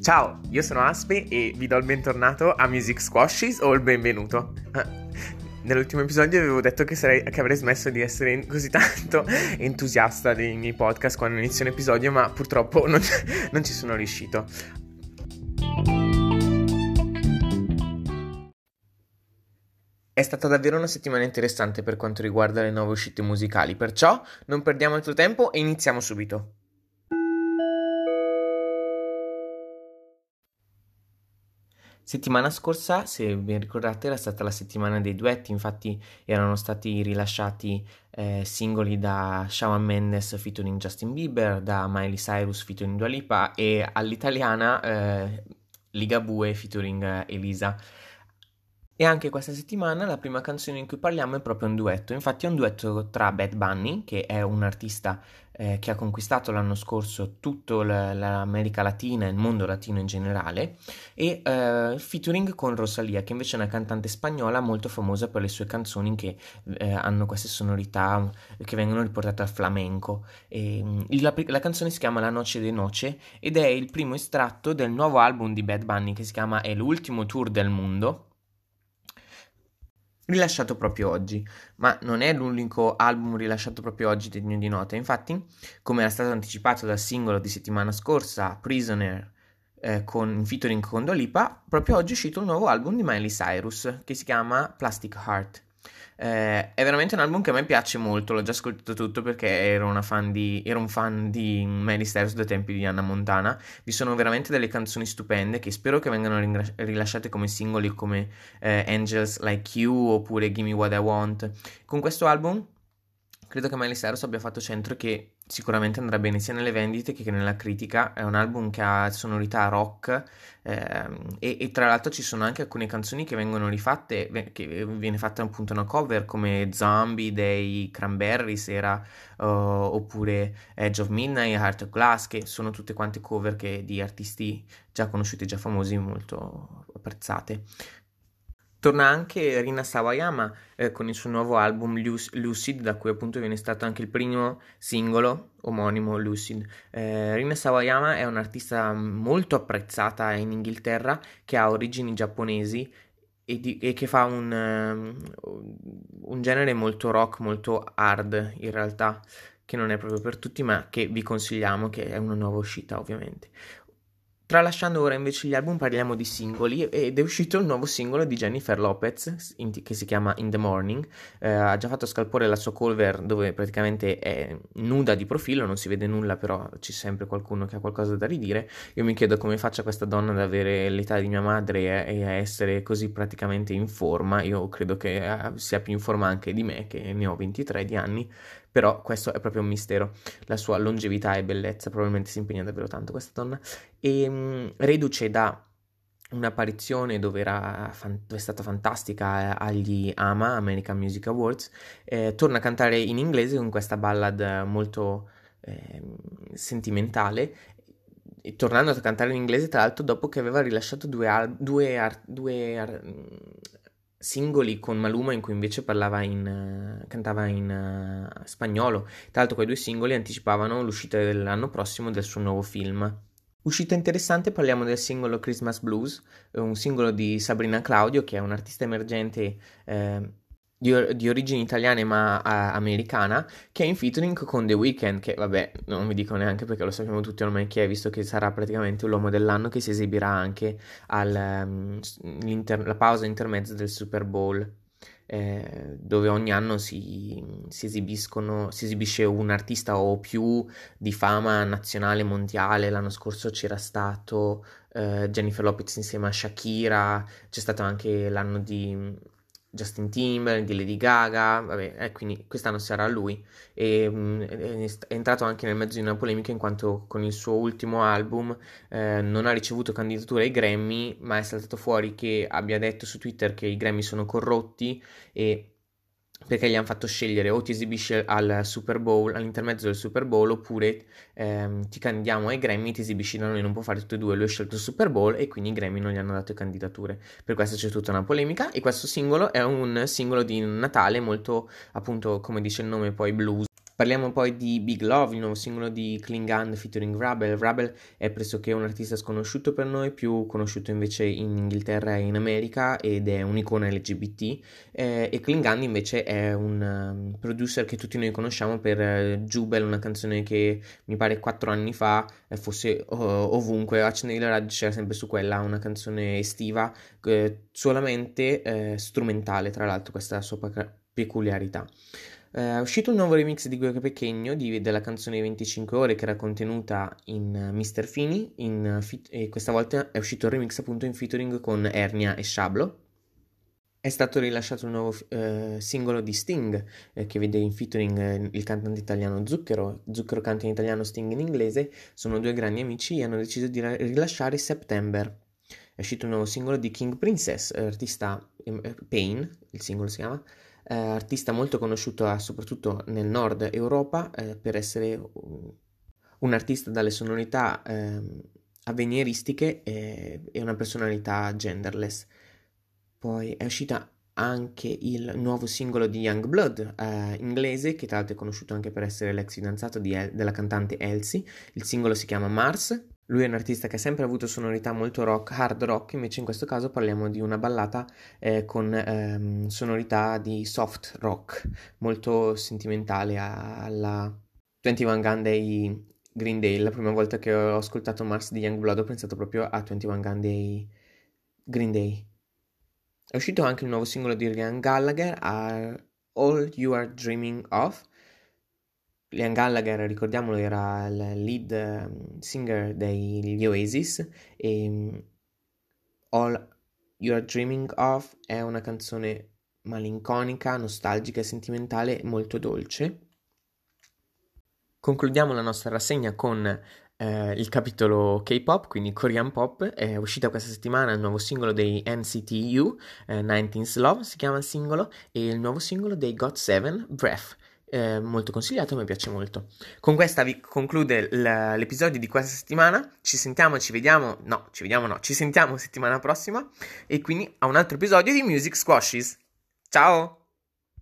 Ciao, io sono Aspe e vi do il bentornato a Music Squashes o il benvenuto. Nell'ultimo episodio avevo detto che, sarei, che, avrei smesso di essere così tanto entusiasta dei miei podcast quando inizio un episodio, ma purtroppo non, non ci sono riuscito. È stata davvero una settimana interessante per quanto riguarda le nuove uscite musicali, perciò non perdiamo altro tempo e iniziamo subito. Settimana scorsa, se vi ricordate, era stata la settimana dei duetti, infatti erano stati rilasciati eh, singoli da Shawn Mendes featuring Justin Bieber, da Miley Cyrus featuring Dua Lipa e all'italiana eh, Ligabue featuring Elisa. E anche questa settimana la prima canzone in cui parliamo è proprio un duetto, infatti è un duetto tra Bad Bunny, che è un artista eh, che ha conquistato l'anno scorso tutta l'America Latina e il mondo latino in generale, e eh, featuring con Rosalia, che invece è una cantante spagnola molto famosa per le sue canzoni che eh, hanno queste sonorità che vengono riportate al flamenco. E, mm, la, la canzone si chiama La Noce de Noce ed è il primo estratto del nuovo album di Bad Bunny che si chiama È l'ultimo tour del mondo rilasciato proprio oggi, ma non è l'unico album rilasciato proprio oggi degno di nota, infatti, come era stato anticipato dal singolo di settimana scorsa, Prisoner, eh, con featuring con Dolipa, proprio oggi è uscito un nuovo album di Miley Cyrus che si chiama Plastic Heart. Eh, è veramente un album che a me piace molto, l'ho già ascoltato tutto perché ero, di, ero un fan di Miley Cyrus dai tempi di Anna Montana. Vi sono veramente delle canzoni stupende che spero che vengano ringra- rilasciate come singoli come eh, Angels Like You oppure Gimme What I Want. Con questo album credo che Miley Cyrus abbia fatto centro che sicuramente andrà bene sia nelle vendite che nella critica. È un album che ha sonorità rock ehm, e, e, tra l'altro ci sono anche alcune canzoni che vengono rifatte, che viene fatta appunto una cover come Zombie dei Cranberries era, uh, oppure Edge of Midnight, Heart of Glass, che sono tutte quante cover che, di artisti già conosciuti, già famosi, molto apprezzate. Torna anche Rina Sawayama eh, con il suo nuovo album Lucid, da cui appunto viene stato anche il primo singolo omonimo Lucid. Eh, Rina Sawayama è un'artista molto apprezzata in Inghilterra che ha origini giapponesi e, di, e che fa un, um, un genere molto rock, molto hard in realtà che non è proprio per tutti, ma che vi consigliamo, che è una nuova uscita ovviamente. Tralasciando ora invece gli album parliamo di singoli ed è uscito il nuovo singolo di Jennifer Lopez che si chiama In the Morning, eh, ha già fatto scalpore la sua cover dove praticamente è nuda di profilo, non si vede nulla però c'è sempre qualcuno che ha qualcosa da ridire, io mi chiedo come faccia questa donna ad avere l'età di mia madre e a essere così praticamente in forma, io credo che eh, sia più in forma anche di me che ne ho 23 di anni, però questo è proprio un mistero, la sua longevità e bellezza, probabilmente si impegna davvero tanto questa donna, e mh, mm, reduce da un'apparizione dove, era, dove è stata fantastica eh, agli AMA, American Music Awards, eh, torna a cantare in inglese con questa ballad molto eh, sentimentale. Tornando a cantare in inglese, tra l'altro, dopo che aveva rilasciato due, al- due, ar- due ar- singoli con Maluma in cui invece parlava in, uh, cantava in uh, spagnolo. Tra l'altro quei due singoli anticipavano l'uscita dell'anno prossimo del suo nuovo film. Uscita interessante parliamo del singolo Christmas Blues, un singolo di Sabrina Claudio che è un'artista emergente eh, di, di, origini italiane ma uh, americana, che è in featuring con The Weeknd, che vabbè, non vi dico neanche perché lo sappiamo tutti ormai chi è, visto che sarà praticamente l'uomo dell'anno che si esibirà anche alla um, pausa intermezza del Super Bowl. Eh, dove ogni anno si, si, si esibisce un artista o più di fama nazionale mondiale. L'anno scorso c'era stato eh, Jennifer Lopez insieme a Shakira, c'è stato anche l'anno di Justin Timberlake, di Lady Gaga, vabbè, eh, quindi quest'anno sarà lui. E mm, è, entrato anche nel mezzo di una polemica in quanto con il suo ultimo album eh, non ha ricevuto candidatura ai Grammy, ma è saltato fuori che abbia detto su Twitter che i Grammy sono corrotti e perché gli hanno fatto scegliere o ti esibisci al Super Bowl, all'intermezzo del Super Bowl, oppure ehm, ti candidiamo ai Grammy, ti esibisci da noi, non può fare tutte e due, lui ha scelto il Super Bowl e quindi i Grammy non gli hanno dato candidature. Per questo c'è tutta una polemica e questo singolo è un singolo di Natale molto, appunto, come dice il nome poi, blues. Parliamo poi di Big Love, il nuovo singolo di Klingon featuring Rabel. Rabel è pressoché un artista sconosciuto per noi, più conosciuto invece in Inghilterra e in America ed è un'icona LGBT. Eh, e Klingon invece è un um, producer che tutti noi conosciamo per uh, Jubel, una canzone che mi pare quattro anni fa eh, fosse ovunque. Accendi la radio c'era sempre su quella, una canzone estiva, eh, solamente eh, strumentale, tra l'altro, questa sua peculiarità. Uh, è uscito un nuovo remix di Guerra Pechegno di, della canzone 25 ore che era contenuta in uh, Mr. Fini in, uh, fit, e questa volta è uscito il remix appunto in featuring con Ernia e Shablo. È stato rilasciato un nuovo uh, singolo di Sting eh, che vede in featuring eh, il cantante italiano Zucchero. Zucchero canta in italiano, Sting in inglese. Sono due grandi amici e hanno deciso di rilasciare September. È uscito un nuovo singolo di King Princess, artista Pain, il singolo si chiama, eh, artista molto conosciuto soprattutto nel nord Europa eh, per essere un, artista dalle sonorità eh, avveniristiche e, e, una personalità genderless. Poi è uscita anche il nuovo singolo di Youngblood eh, inglese, che tra l'altro è conosciuto anche per essere l'ex fidanzato El- della cantante Elsie. Il singolo si chiama Mars lui è un artista che ha sempre avuto sonorità molto rock, hard rock, invece in questo caso parliamo di una ballata eh, con ehm, sonorità di soft rock, molto sentimentale alla 21 Gun Day Green Day. La prima volta che ho ascoltato Mars di Youngblood ho pensato proprio a 21 Gun Day Green Day. È uscito anche il nuovo singolo di Ryan Gallagher, All You Are Dreaming Of, Liam Gallagher, ricordiamolo, era il lead ehm, singer degli Oasis e mm, All You're Dreaming Of è una canzone malinconica, nostalgica e sentimentale molto dolce. Concludiamo la nostra rassegna con eh, il capitolo K-pop, quindi Korean Pop. È uscita questa settimana il nuovo singolo dei NCT U, eh, 19's Love si chiama il singolo, e il nuovo singolo dei GOT7, Breath eh, molto consigliato, mi piace molto. Con questa vi conclude l'episodio di questa settimana. Ci sentiamo, ci vediamo, no, ci vediamo no, ci sentiamo settimana prossima e quindi a un altro episodio di Music Squashes. Ciao!